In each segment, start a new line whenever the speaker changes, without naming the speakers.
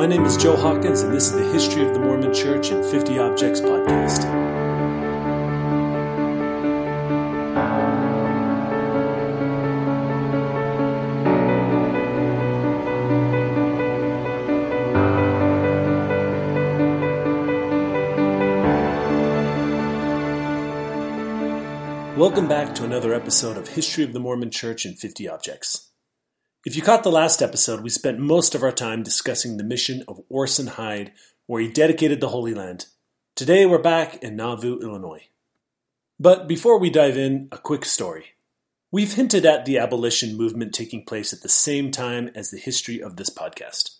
My name is Joe Hawkins, and this is the History of the Mormon Church in 50 Objects podcast. Welcome back to another episode of History of the Mormon Church in 50 Objects. If you caught the last episode, we spent most of our time discussing the mission of Orson Hyde, where he dedicated the Holy Land. Today we're back in Nauvoo, Illinois. But before we dive in, a quick story. We've hinted at the abolition movement taking place at the same time as the history of this podcast.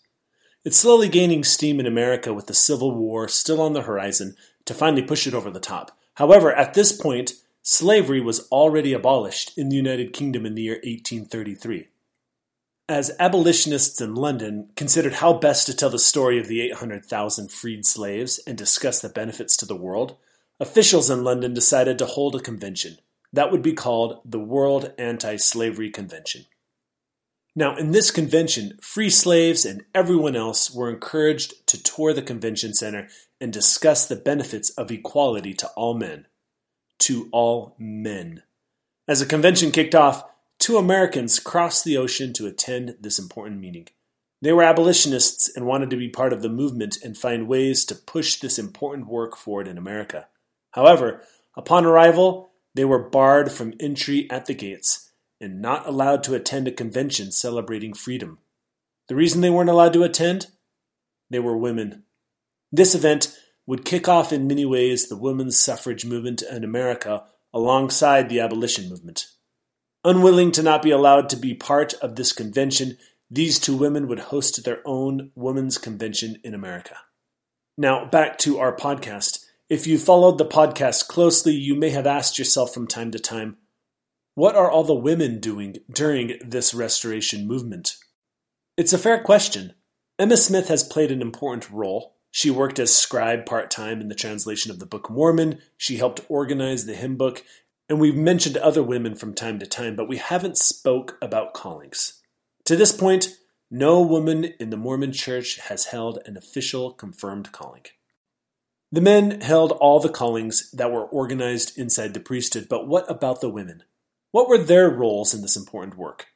It's slowly gaining steam in America with the Civil War still on the horizon to finally push it over the top. However, at this point, slavery was already abolished in the United Kingdom in the year 1833. As abolitionists in London considered how best to tell the story of the 800,000 freed slaves and discuss the benefits to the world, officials in London decided to hold a convention. That would be called the World Anti Slavery Convention. Now, in this convention, free slaves and everyone else were encouraged to tour the convention center and discuss the benefits of equality to all men. To all men. As the convention kicked off, Two Americans crossed the ocean to attend this important meeting. They were abolitionists and wanted to be part of the movement and find ways to push this important work forward in America. However, upon arrival, they were barred from entry at the gates and not allowed to attend a convention celebrating freedom. The reason they weren't allowed to attend? They were women. This event would kick off in many ways the women's suffrage movement in America alongside the abolition movement. Unwilling to not be allowed to be part of this convention, these two women would host their own women's convention in America. Now, back to our podcast. If you followed the podcast closely, you may have asked yourself from time to time, what are all the women doing during this restoration movement? It's a fair question. Emma Smith has played an important role. She worked as scribe part time in the translation of the Book of Mormon. She helped organize the hymn book and we've mentioned other women from time to time, but we haven't spoke about callings. To this point, no woman in the Mormon church has held an official confirmed calling. The men held all the callings that were organized inside the priesthood, but what about the women? What were their roles in this important work?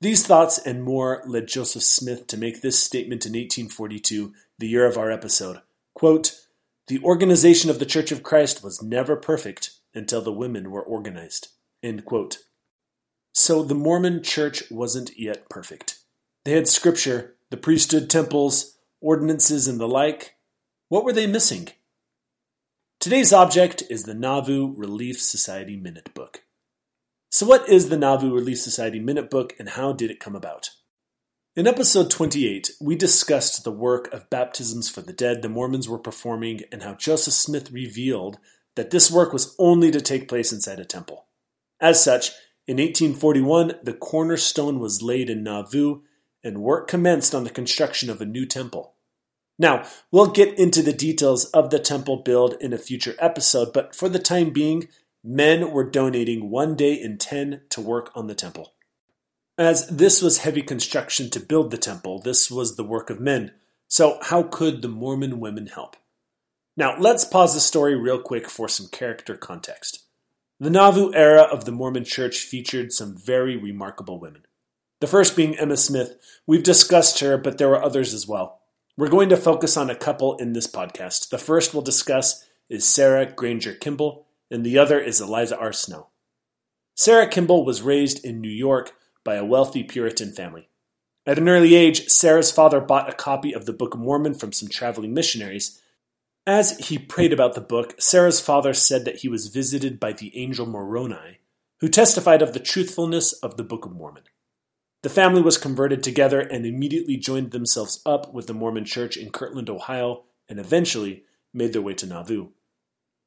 These thoughts and more led Joseph Smith to make this statement in 1842, the year of our episode. Quote, the organization of the Church of Christ was never perfect, until the women were organized. So the Mormon church wasn't yet perfect. They had scripture, the priesthood temples, ordinances, and the like. What were they missing? Today's object is the Nauvoo Relief Society Minute Book. So, what is the Nauvoo Relief Society Minute Book and how did it come about? In episode 28, we discussed the work of baptisms for the dead the Mormons were performing and how Joseph Smith revealed that this work was only to take place inside a temple. As such, in 1841, the cornerstone was laid in Nauvoo, and work commenced on the construction of a new temple. Now, we'll get into the details of the temple build in a future episode, but for the time being, men were donating one day in ten to work on the temple. As this was heavy construction to build the temple, this was the work of men. So, how could the Mormon women help? Now, let's pause the story real quick for some character context. The Nauvoo era of the Mormon Church featured some very remarkable women. The first being Emma Smith. We've discussed her, but there were others as well. We're going to focus on a couple in this podcast. The first we'll discuss is Sarah Granger Kimball, and the other is Eliza R. Snow. Sarah Kimball was raised in New York by a wealthy Puritan family. At an early age, Sarah's father bought a copy of the Book of Mormon from some traveling missionaries as he prayed about the book, Sarah's father said that he was visited by the angel Moroni, who testified of the truthfulness of the Book of Mormon. The family was converted together and immediately joined themselves up with the Mormon Church in Kirtland, Ohio, and eventually made their way to Nauvoo.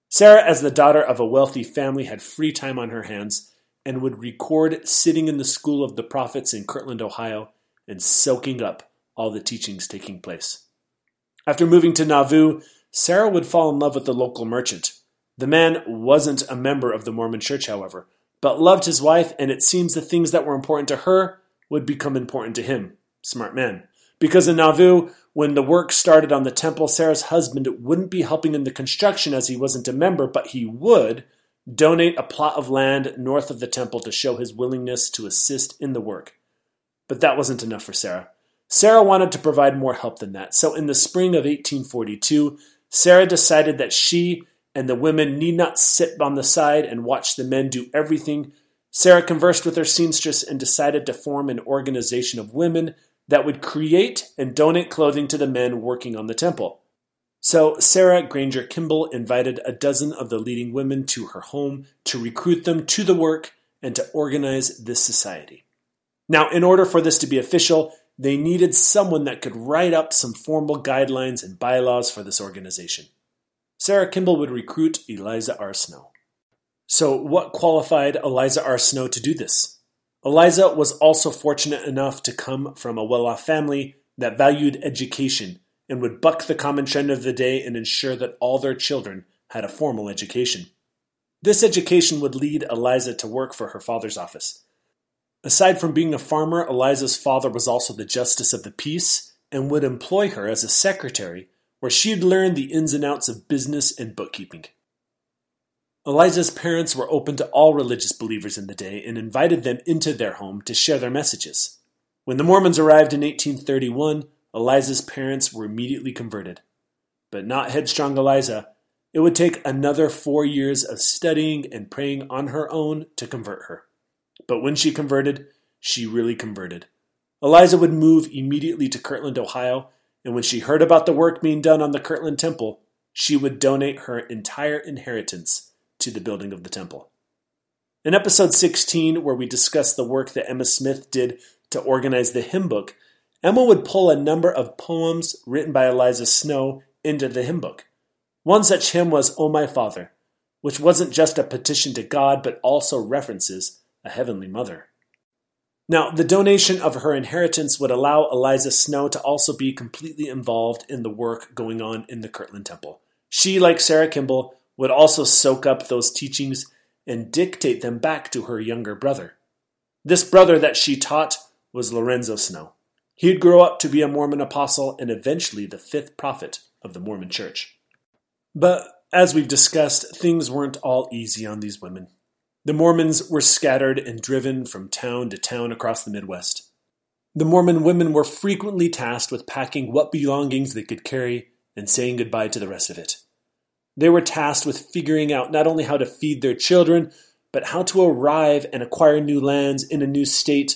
Sarah, as the daughter of a wealthy family, had free time on her hands and would record sitting in the School of the Prophets in Kirtland, Ohio, and soaking up all the teachings taking place. After moving to Nauvoo, Sarah would fall in love with the local merchant. The man wasn't a member of the Mormon church, however, but loved his wife, and it seems the things that were important to her would become important to him. Smart man. Because in Nauvoo, when the work started on the temple, Sarah's husband wouldn't be helping in the construction as he wasn't a member, but he would donate a plot of land north of the temple to show his willingness to assist in the work. But that wasn't enough for Sarah. Sarah wanted to provide more help than that. So in the spring of 1842, Sarah decided that she and the women need not sit on the side and watch the men do everything. Sarah conversed with her seamstress and decided to form an organization of women that would create and donate clothing to the men working on the temple. So Sarah Granger Kimball invited a dozen of the leading women to her home to recruit them to the work and to organize this society. Now, in order for this to be official, they needed someone that could write up some formal guidelines and bylaws for this organization. Sarah Kimball would recruit Eliza R. Snow. So, what qualified Eliza R. Snow to do this? Eliza was also fortunate enough to come from a well off family that valued education and would buck the common trend of the day and ensure that all their children had a formal education. This education would lead Eliza to work for her father's office. Aside from being a farmer, Eliza's father was also the justice of the peace and would employ her as a secretary, where she'd learn the ins and outs of business and bookkeeping. Eliza's parents were open to all religious believers in the day and invited them into their home to share their messages. When the Mormons arrived in 1831, Eliza's parents were immediately converted. But not headstrong Eliza. It would take another four years of studying and praying on her own to convert her. But when she converted, she really converted. Eliza would move immediately to Kirtland, Ohio, and when she heard about the work being done on the Kirtland Temple, she would donate her entire inheritance to the building of the temple. In episode 16, where we discuss the work that Emma Smith did to organize the hymn book, Emma would pull a number of poems written by Eliza Snow into the hymn book. One such hymn was O My Father, which wasn't just a petition to God, but also references a heavenly mother. Now, the donation of her inheritance would allow Eliza Snow to also be completely involved in the work going on in the Kirtland Temple. She, like Sarah Kimball, would also soak up those teachings and dictate them back to her younger brother. This brother that she taught was Lorenzo Snow. He'd grow up to be a Mormon apostle and eventually the fifth prophet of the Mormon Church. But as we've discussed, things weren't all easy on these women. The Mormons were scattered and driven from town to town across the Midwest. The Mormon women were frequently tasked with packing what belongings they could carry and saying goodbye to the rest of it. They were tasked with figuring out not only how to feed their children, but how to arrive and acquire new lands in a new state,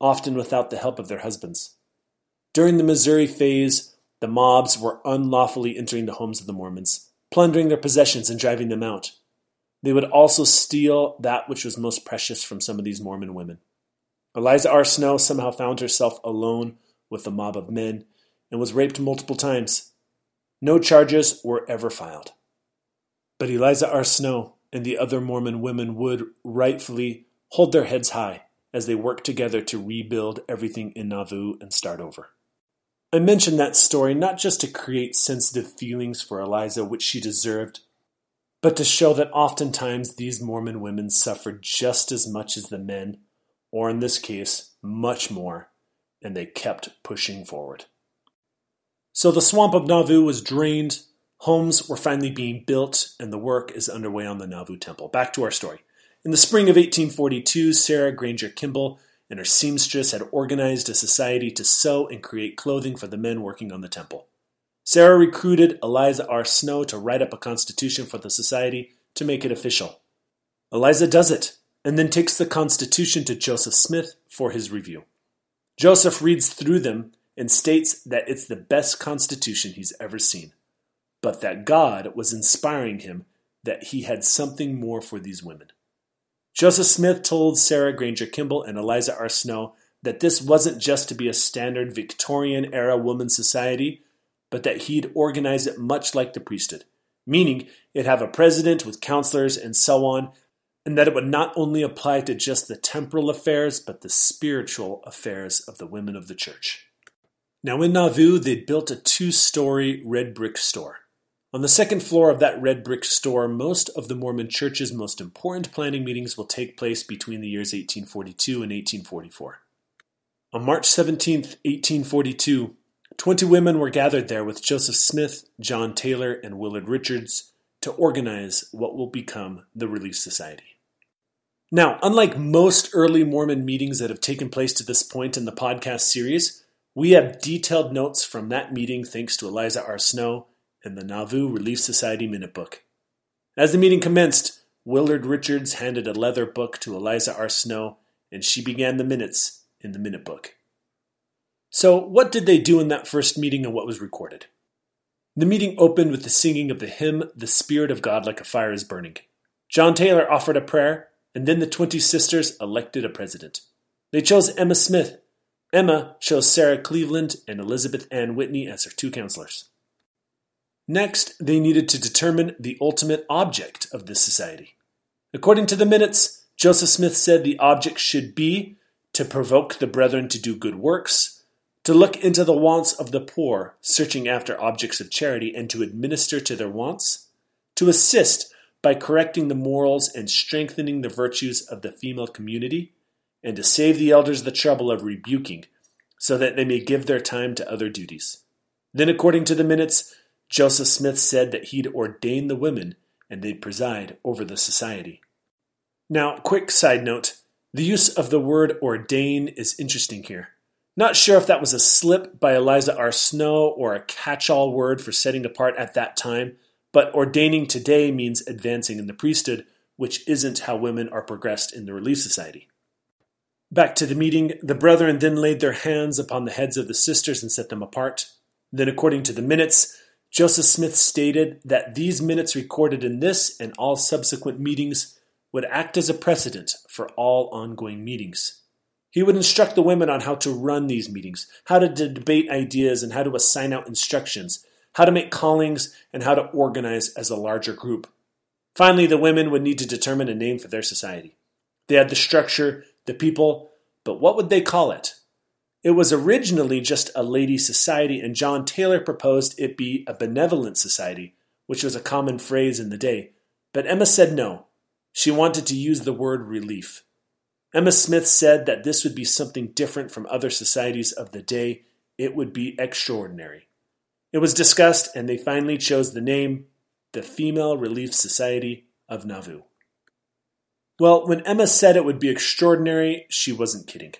often without the help of their husbands. During the Missouri phase, the mobs were unlawfully entering the homes of the Mormons, plundering their possessions and driving them out. They would also steal that which was most precious from some of these Mormon women. Eliza R. Snow somehow found herself alone with a mob of men and was raped multiple times. No charges were ever filed. But Eliza R. Snow and the other Mormon women would rightfully hold their heads high as they worked together to rebuild everything in Nauvoo and start over. I mention that story not just to create sensitive feelings for Eliza, which she deserved, but to show that oftentimes these Mormon women suffered just as much as the men, or in this case, much more, and they kept pushing forward. So the swamp of Nauvoo was drained, homes were finally being built, and the work is underway on the Nauvoo Temple. Back to our story. In the spring of 1842, Sarah Granger Kimball and her seamstress had organized a society to sew and create clothing for the men working on the temple. Sarah recruited Eliza R. Snow to write up a constitution for the society to make it official. Eliza does it, and then takes the constitution to Joseph Smith for his review. Joseph reads through them and states that it's the best constitution he's ever seen, but that God was inspiring him that he had something more for these women. Joseph Smith told Sarah Granger Kimball and Eliza R. Snow that this wasn't just to be a standard Victorian era women's society, but that he'd organize it much like the priesthood, meaning it'd have a president with counselors and so on, and that it would not only apply to just the temporal affairs, but the spiritual affairs of the women of the church. Now, in Nauvoo, they'd built a two story red brick store. On the second floor of that red brick store, most of the Mormon church's most important planning meetings will take place between the years 1842 and 1844. On March 17, 1842, Twenty women were gathered there with Joseph Smith, John Taylor, and Willard Richards to organize what will become the Relief Society. Now, unlike most early Mormon meetings that have taken place to this point in the podcast series, we have detailed notes from that meeting thanks to Eliza R. Snow and the Nauvoo Relief Society Minute Book. As the meeting commenced, Willard Richards handed a leather book to Eliza R. Snow, and she began the minutes in the minute book. So, what did they do in that first meeting and what was recorded? The meeting opened with the singing of the hymn, The Spirit of God Like a Fire is Burning. John Taylor offered a prayer, and then the 20 sisters elected a president. They chose Emma Smith. Emma chose Sarah Cleveland and Elizabeth Ann Whitney as her two counselors. Next, they needed to determine the ultimate object of this society. According to the minutes, Joseph Smith said the object should be to provoke the brethren to do good works, to look into the wants of the poor, searching after objects of charity, and to administer to their wants, to assist by correcting the morals and strengthening the virtues of the female community, and to save the elders the trouble of rebuking, so that they may give their time to other duties. Then, according to the minutes, Joseph Smith said that he'd ordain the women and they'd preside over the society. Now, quick side note the use of the word ordain is interesting here. Not sure if that was a slip by Eliza R. Snow or a catch all word for setting apart at that time, but ordaining today means advancing in the priesthood, which isn't how women are progressed in the Relief Society. Back to the meeting, the brethren then laid their hands upon the heads of the sisters and set them apart. Then, according to the minutes, Joseph Smith stated that these minutes recorded in this and all subsequent meetings would act as a precedent for all ongoing meetings. He would instruct the women on how to run these meetings, how to debate ideas, and how to assign out instructions, how to make callings, and how to organize as a larger group. Finally, the women would need to determine a name for their society. They had the structure, the people, but what would they call it? It was originally just a lady society, and John Taylor proposed it be a benevolent society, which was a common phrase in the day. But Emma said no. She wanted to use the word relief. Emma Smith said that this would be something different from other societies of the day. It would be extraordinary. It was discussed, and they finally chose the name the Female Relief Society of Nauvoo. Well, when Emma said it would be extraordinary, she wasn't kidding.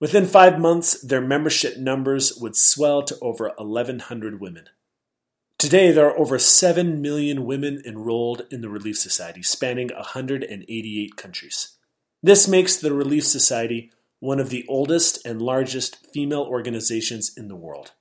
Within five months, their membership numbers would swell to over 1,100 women. Today, there are over 7 million women enrolled in the Relief Society, spanning 188 countries. This makes the Relief Society one of the oldest and largest female organizations in the world.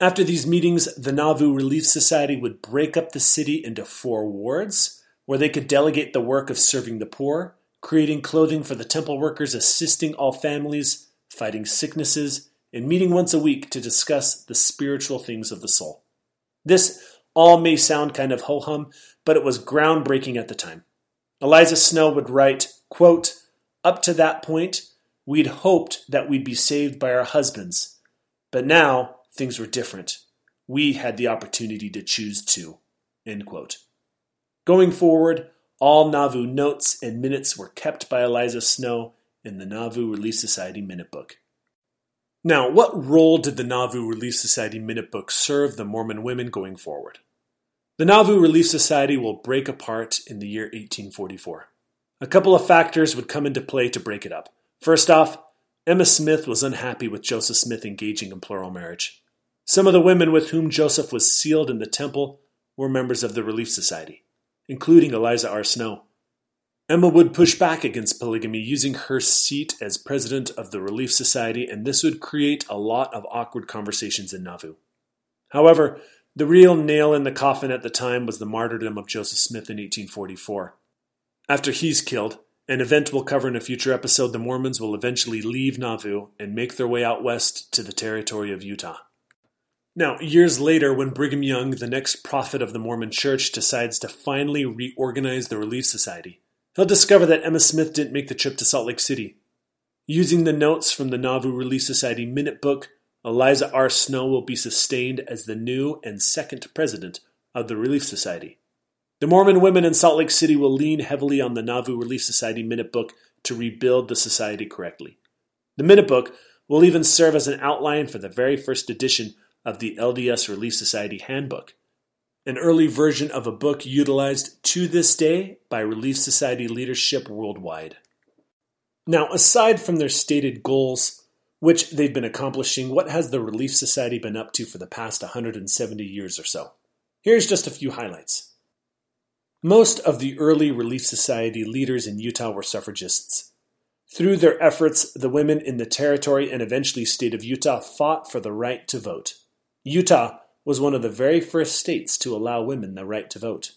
After these meetings, the Nauvoo Relief Society would break up the city into four wards where they could delegate the work of serving the poor, creating clothing for the temple workers, assisting all families, fighting sicknesses, and meeting once a week to discuss the spiritual things of the soul. This all may sound kind of ho hum, but it was groundbreaking at the time. Eliza Snow would write, quote, Up to that point, we'd hoped that we'd be saved by our husbands. But now, things were different. We had the opportunity to choose to. End quote. Going forward, all Nauvoo notes and minutes were kept by Eliza Snow in the Nauvoo Relief Society Minute Book. Now, what role did the Nauvoo Relief Society Minute Book serve the Mormon women going forward? The Nauvoo Relief Society will break apart in the year 1844. A couple of factors would come into play to break it up. First off, Emma Smith was unhappy with Joseph Smith engaging in plural marriage. Some of the women with whom Joseph was sealed in the temple were members of the Relief Society, including Eliza R. Snow. Emma would push back against polygamy using her seat as president of the Relief Society, and this would create a lot of awkward conversations in Nauvoo. However, the real nail in the coffin at the time was the martyrdom of Joseph Smith in 1844. After he's killed, an event we'll cover in a future episode, the Mormons will eventually leave Nauvoo and make their way out west to the territory of Utah. Now, years later, when Brigham Young, the next prophet of the Mormon Church, decides to finally reorganize the Relief Society, he'll discover that Emma Smith didn't make the trip to Salt Lake City. Using the notes from the Nauvoo Relief Society Minute Book, Eliza R. Snow will be sustained as the new and second president of the Relief Society. The Mormon women in Salt Lake City will lean heavily on the Nauvoo Relief Society Minute Book to rebuild the society correctly. The Minute Book will even serve as an outline for the very first edition of the LDS Relief Society Handbook, an early version of a book utilized to this day by Relief Society leadership worldwide. Now, aside from their stated goals, which they've been accomplishing, what has the Relief Society been up to for the past 170 years or so? Here's just a few highlights. Most of the early Relief Society leaders in Utah were suffragists. Through their efforts, the women in the territory and eventually state of Utah fought for the right to vote. Utah was one of the very first states to allow women the right to vote.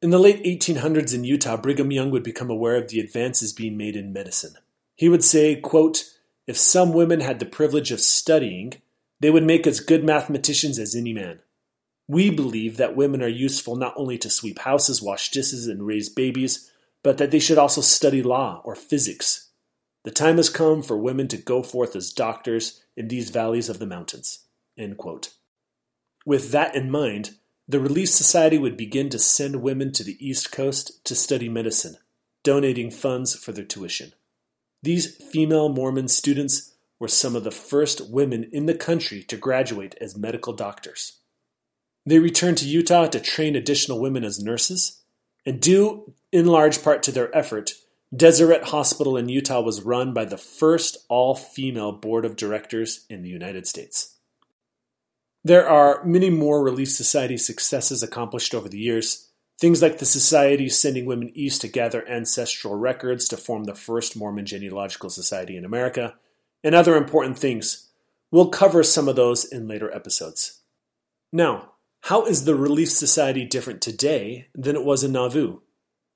In the late 1800s in Utah, Brigham Young would become aware of the advances being made in medicine. He would say, quote, If some women had the privilege of studying, they would make as good mathematicians as any man. We believe that women are useful not only to sweep houses, wash dishes, and raise babies, but that they should also study law or physics. The time has come for women to go forth as doctors in these valleys of the mountains. With that in mind, the Relief Society would begin to send women to the East Coast to study medicine, donating funds for their tuition. These female Mormon students were some of the first women in the country to graduate as medical doctors. They returned to Utah to train additional women as nurses, and due in large part to their effort, Deseret Hospital in Utah was run by the first all female board of directors in the United States. There are many more Relief Society successes accomplished over the years. Things like the Society sending women east to gather ancestral records to form the first Mormon genealogical society in America, and other important things. We'll cover some of those in later episodes. Now, how is the Relief Society different today than it was in Nauvoo?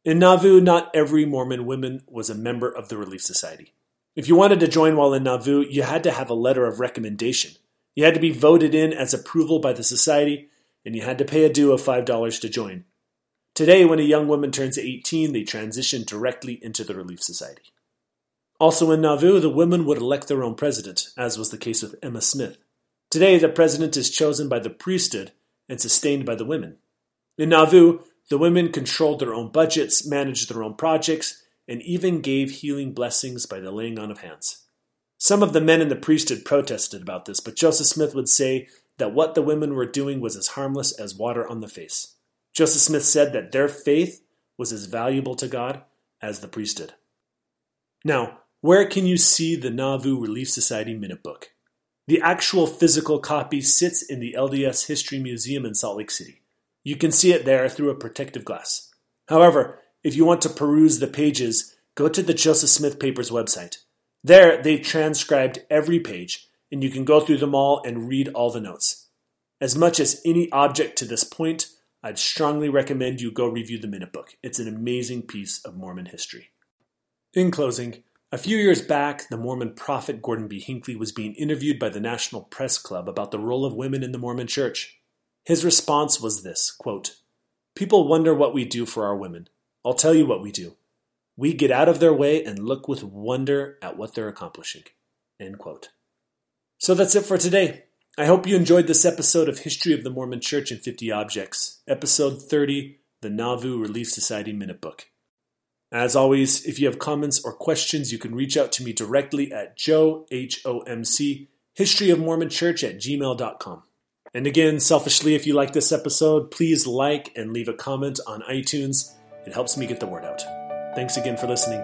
In Nauvoo, not every Mormon woman was a member of the Relief Society. If you wanted to join while in Nauvoo, you had to have a letter of recommendation. You had to be voted in as approval by the society, and you had to pay a due of $5 to join. Today, when a young woman turns 18, they transition directly into the Relief Society. Also in Nauvoo, the women would elect their own president, as was the case with Emma Smith. Today, the president is chosen by the priesthood and sustained by the women. In Nauvoo, the women controlled their own budgets, managed their own projects, and even gave healing blessings by the laying on of hands. Some of the men in the priesthood protested about this, but Joseph Smith would say that what the women were doing was as harmless as water on the face. Joseph Smith said that their faith was as valuable to God as the priesthood. Now, where can you see the Nauvoo Relief Society Minute Book? The actual physical copy sits in the LDS History Museum in Salt Lake City. You can see it there through a protective glass. However, if you want to peruse the pages, go to the Joseph Smith Papers website. There, they've transcribed every page, and you can go through them all and read all the notes. As much as any object to this point, I'd strongly recommend you go review the Minute Book. It's an amazing piece of Mormon history. In closing, a few years back, the Mormon prophet Gordon B. Hinckley was being interviewed by the National Press Club about the role of women in the Mormon Church. His response was this quote, People wonder what we do for our women. I'll tell you what we do. We get out of their way and look with wonder at what they're accomplishing. End quote. So that's it for today. I hope you enjoyed this episode of History of the Mormon Church in 50 Objects, episode 30, the Nauvoo Relief Society Minute Book. As always, if you have comments or questions, you can reach out to me directly at joe, H-O-M-C, History of Mormon Church at gmail.com. And again, selfishly, if you like this episode, please like and leave a comment on iTunes. It helps me get the word out. Thanks again for listening.